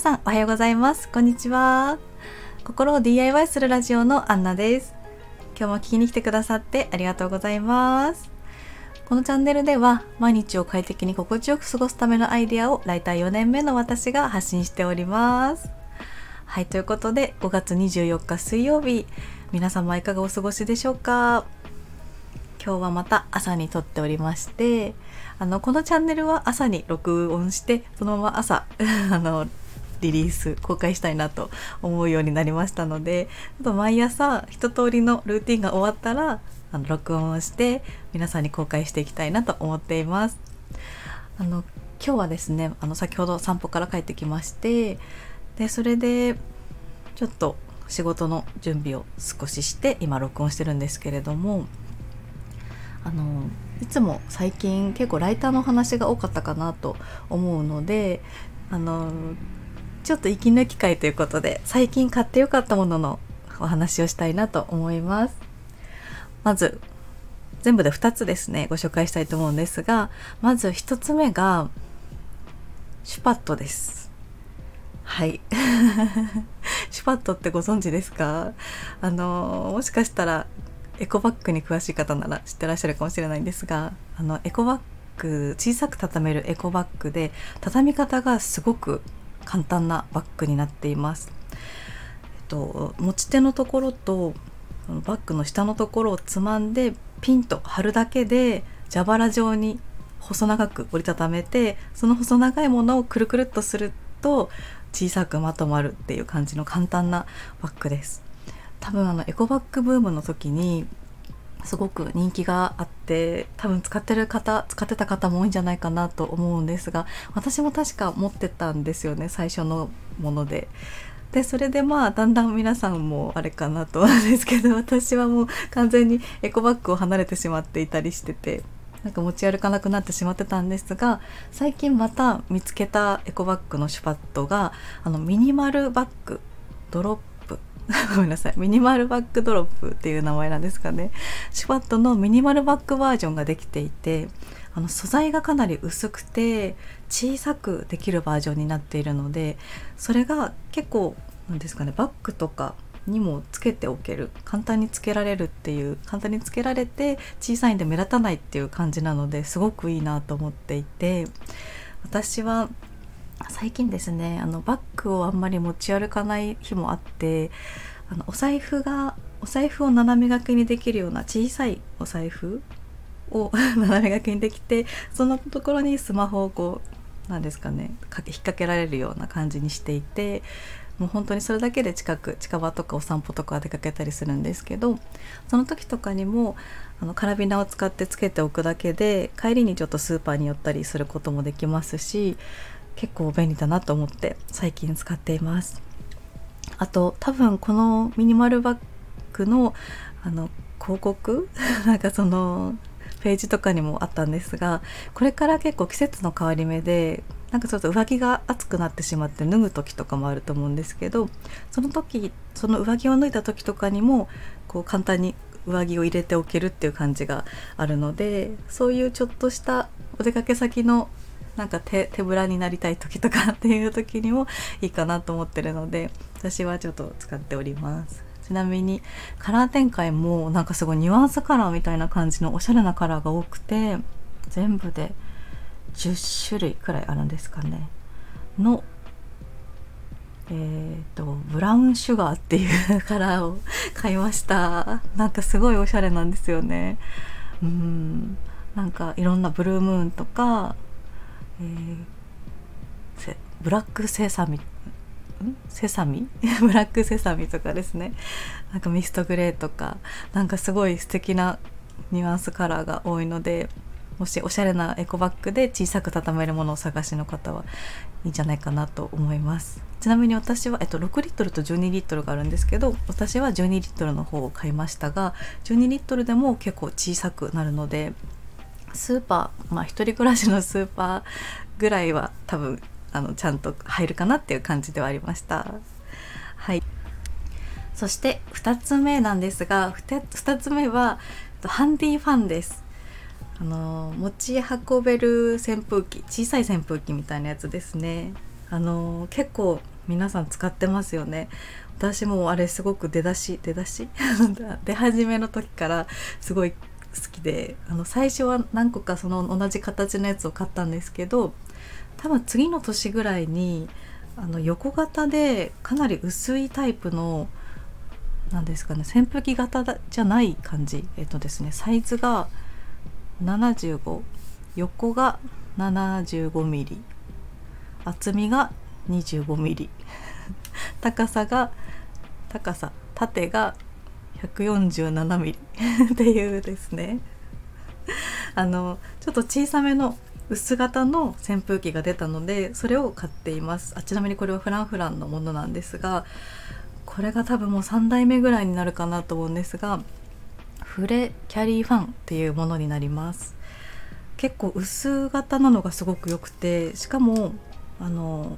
皆さんおはようございます。こんにちは。心を DIY するラジオのアンナです。今日も聞きに来てくださってありがとうございます。このチャンネルでは毎日を快適に心地よく過ごすためのアイデアをライター4年目の私が発信しております。はいということで5月24日水曜日皆様いかがお過ごしでしょうか。今日はまた朝に撮っておりましてあのこのチャンネルは朝に録音してそのまま朝 あのリリース公開したいなと思うようになりましたのであと毎朝一通りのルーティンが終わったらあの録音をして皆さんに公開していきたいなと思っています。あの今日はですねあの先ほど散歩から帰ってきましてでそれでちょっと仕事の準備を少しして今録音してるんですけれどもあのいつも最近結構ライターの話が多かったかなと思うのであのちょっと息抜き会ということで最近買ってよかったもののお話をしたいなと思います。まず全部で2つですねご紹介したいと思うんですがまず1つ目がシュパットです。はい。シュパットってご存知ですか？あのもしかしたらエコバッグに詳しい方なら知ってらっしゃるかもしれないんですがあのエコバッグ小さく畳めるエコバッグで畳み方がすごく簡単なバッグになっています。えっと、持ち手のところとバッグの下のところをつまんでピンと貼るだけで蛇腹状に細長く折りたためてその細長いものをくるくるっとすると小さくまとまるっていう感じの簡単なバッグです。多分あのエコバッグブームの時にすごく人気があって多分使ってる方使ってた方も多いんじゃないかなと思うんですが私も確か持ってたんですよね最初のもので。でそれでまあだんだん皆さんもあれかなと思うんですけど 私はもう完全にエコバッグを離れてしまっていたりしててなんか持ち歩かなくなってしまってたんですが最近また見つけたエコバッグのシュパットがあのミニマルバッグドロッ ごめんなさい。ミニマルバッグドロップっていう名前なんですかね。シュパットのミニマルバッグバージョンができていてあの素材がかなり薄くて小さくできるバージョンになっているのでそれが結構なんですかねバッグとかにもつけておける簡単につけられるっていう簡単につけられて小さいんで目立たないっていう感じなのですごくいいなと思っていて私は最近ですねあのバッグをあんまり持ち歩かない日もあってあのお財布がお財布を斜め掛けにできるような小さいお財布を 斜め掛けにできてそのところにスマホをこうなんですかね引っ掛けられるような感じにしていてもう本当にそれだけで近く近場とかお散歩とか出かけたりするんですけどその時とかにもあのカラビナを使ってつけておくだけで帰りにちょっとスーパーに寄ったりすることもできますし結構便利だなと思って最近使っています。あと多分このミニマルバッグのあの広告？なんかそのページとかにもあったんですがこれから結構季節の変わり目でなんかちょっと上着が暑くなってしまって脱ぐ時とかもあると思うんですけどその時その上着を脱いだ時とかにもこう簡単に上着を入れておけるっていう感じがあるのでそういうちょっとしたお出かけ先のなんか手手ぶらになりたい時とかっていう時にもいいかなと思ってるので私はちょっと使っております。ちなみにカラー展開もなんかすごいニュアンスカラーみたいな感じのおしゃれなカラーが多くて全部で10種類くらいあるんですかね。のえーと、ブラウンシュガーっていうカラーを買いました。なんかすごいおしゃれなんですよね。うん。なんかいろんなブルームーンとかえー、ブラックセサミセサミ？ブラックセサミとかですね。なんかミストグレーとかなんかすごい素敵なニュアンスカラーが多いのでもしおしゃれなエコバッグで小さく畳めるものを探しの方はいいんじゃないかなと思います。ちなみに私は、えっと、6リットルと12リットルがあるんですけど私は12リットルの方を買いましたが12リットルでも結構小さくなるのでスーパーまあ一人暮らしのスーパーぐらいは多分あのちゃんと入るかなっていう感じではありました。はい。そして2つ目なんですが 2, 2つ目はハンディファンです。あの持ち運べる扇風機小さい扇風機みたいなやつですね。あの結構皆さん使ってますよね。私もあれすごく出だし出だし 出始めの時からすごいきであの最初は何個かその同じ形のやつを買ったんですけど多分次の年ぐらいにあの横型でかなり薄いタイプの何ですかね扇風機型じゃない感じ。えっとですねサイズが75横が 75mm 厚みが 25mm 高さが高さ縦が 147mm っていうですね。あのちょっと小さめの薄型の扇風機が出たのでそれを買っています。あちなみにこれはフランフランのものなんですがこれが多分もう3代目ぐらいになるかなと思うんですがフレキャリーファンっていうものになります。結構薄型なのがすごく良くてしかもあの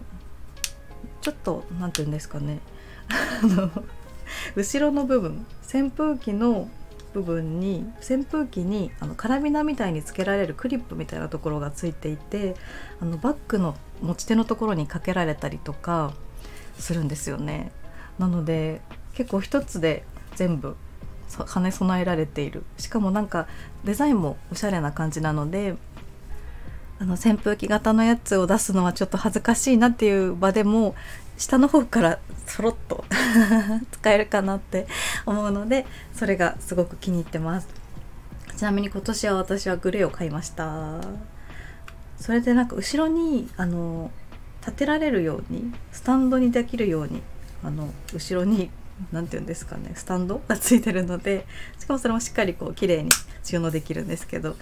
ちょっと何て言うんですかね。後ろの部分扇風機の部分に扇風機にあのカラビナみたいにつけられるクリップみたいなところがついていてあのバッグの持ち手のところにかけられたりとかするんですよね。なので結構一つで全部兼ね備えられているしかもなんかデザインもおしゃれな感じなのであの扇風機型のやつを出すのはちょっと恥ずかしいなっていう場でも下の方からそろっと 使えるかなって思うのでそれがすごく気に入ってます。ちなみに今年は私はグレーを買いました。それでなんか後ろにあの立てられるようにスタンドにできるようにあの後ろに何て言うんですかねスタンドがついてるのでしかもそれもしっかりこう綺麗に収納できるんですけど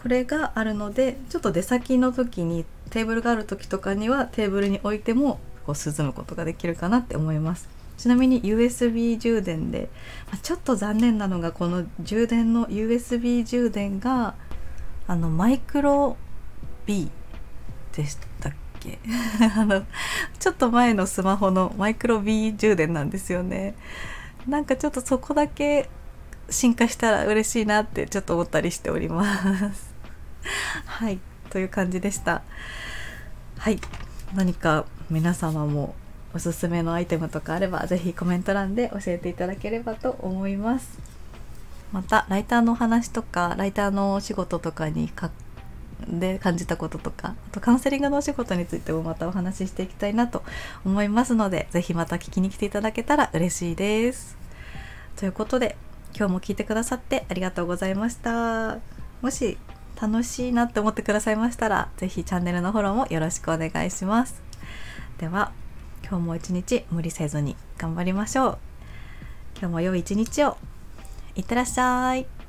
これがあるのでちょっと出先の時にテーブルがある時とかにはテーブルに置いてもこう涼むことができるかなって思います。ちなみに USB 充電で、まあ、ちょっと残念なのがこの充電の USB 充電があのマイクロ B でしたっけ？あのちょっと前のスマホのマイクロ B 充電なんですよね。なんかちょっとそこだけ進化したら嬉しいなってちょっと思ったりしております。はいという感じでした。はい何か皆様もおすすめのアイテムとかあれば是非コメント欄で教えていただければと思います。またライターのお話とかライターのお仕事とかにかで感じたこととかあとカウンセリングのお仕事についてもまたお話ししていきたいなと思いますので是非また聞きに来ていただけたら嬉しいです。ということで今日も聞いてくださってありがとうございました。もし楽しいなって思ってくださいましたら是非チャンネルのフォローもよろしくお願いします。では今日も一日無理せずに頑張りましょう。今日も良い一日を。いってらっしゃい。